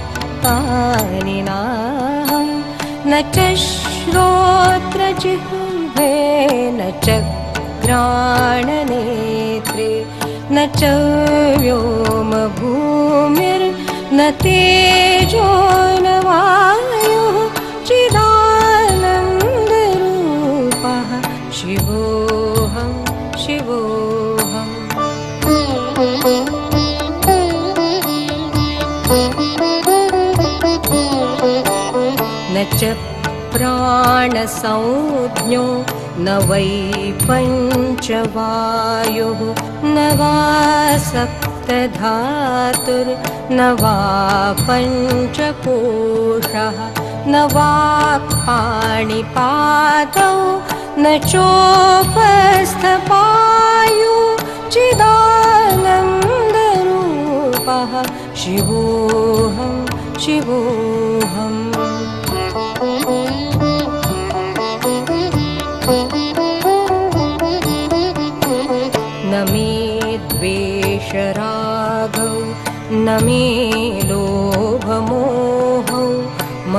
मनोबुद्ध्यहङ्कारचित्तानि नाहं न च श्रोत्रजिह्वे न च घ्राणनेत्रे न च व्योमभूमिर्न तेजो चिदानन्दरूपः शिवोऽहं शिवोऽहम् न च प्राणसंज्ञो न वै पञ्चवायुः न वा सप्तधातुर्न वा पञ्चकोशः न वा पाणिपातौ न चोपस्थपायु चिदानन्दरूपः शिवोऽहं शिवोऽहम् न मे द्वेषरागौ न मे लोभमोहौ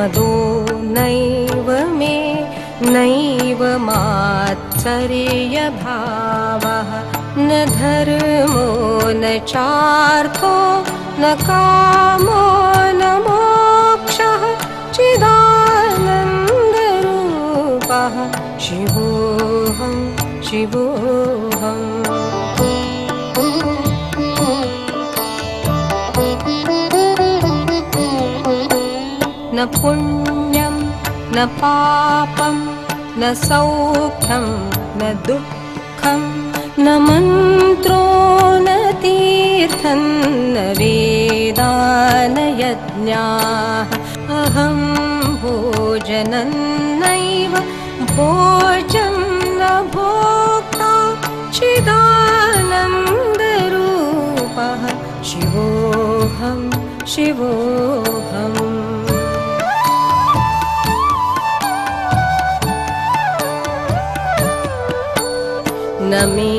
मदो नैव मे नैव मात्सर्यभावः। न धर्मो न चार्थो न कामो न मोक्षः। चिदानन्दरूपः। शिवोऽहं शिवोऽहम् पुण्यं न पापं न सौख्यं न दुःखं न मन्त्रो न तीर्थं न वेदा न यज्ञाः अहं भोजनं नैव भोजं न भोक्ता चिदानन्दरूपः। शिवोऽहं शिवोऽहम् न मे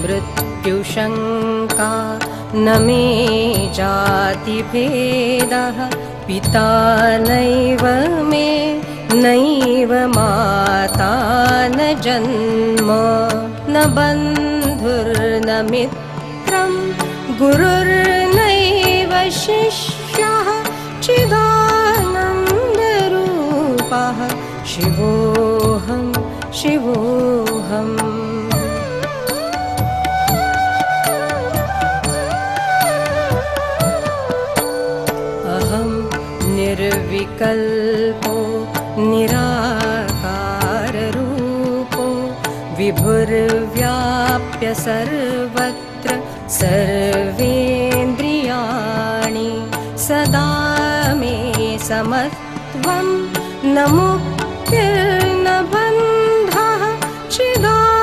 मृत्युशङ्का न मे जातिभेदः पिता नैव मे नैव माता न जन्म न बन्धुर्न मित्रं गुरुर्नैव शिष्यः चिदानन्दरूपः शिवोऽहं शिवोऽहम् निर्विकल्पो निराकाररूपो विभुर्व्याप्य सर्वत्र सर्वेन्द्रियाणि सदा मे समत्वं न मुक्तिर्न बन्धः चिदानन्दरूपः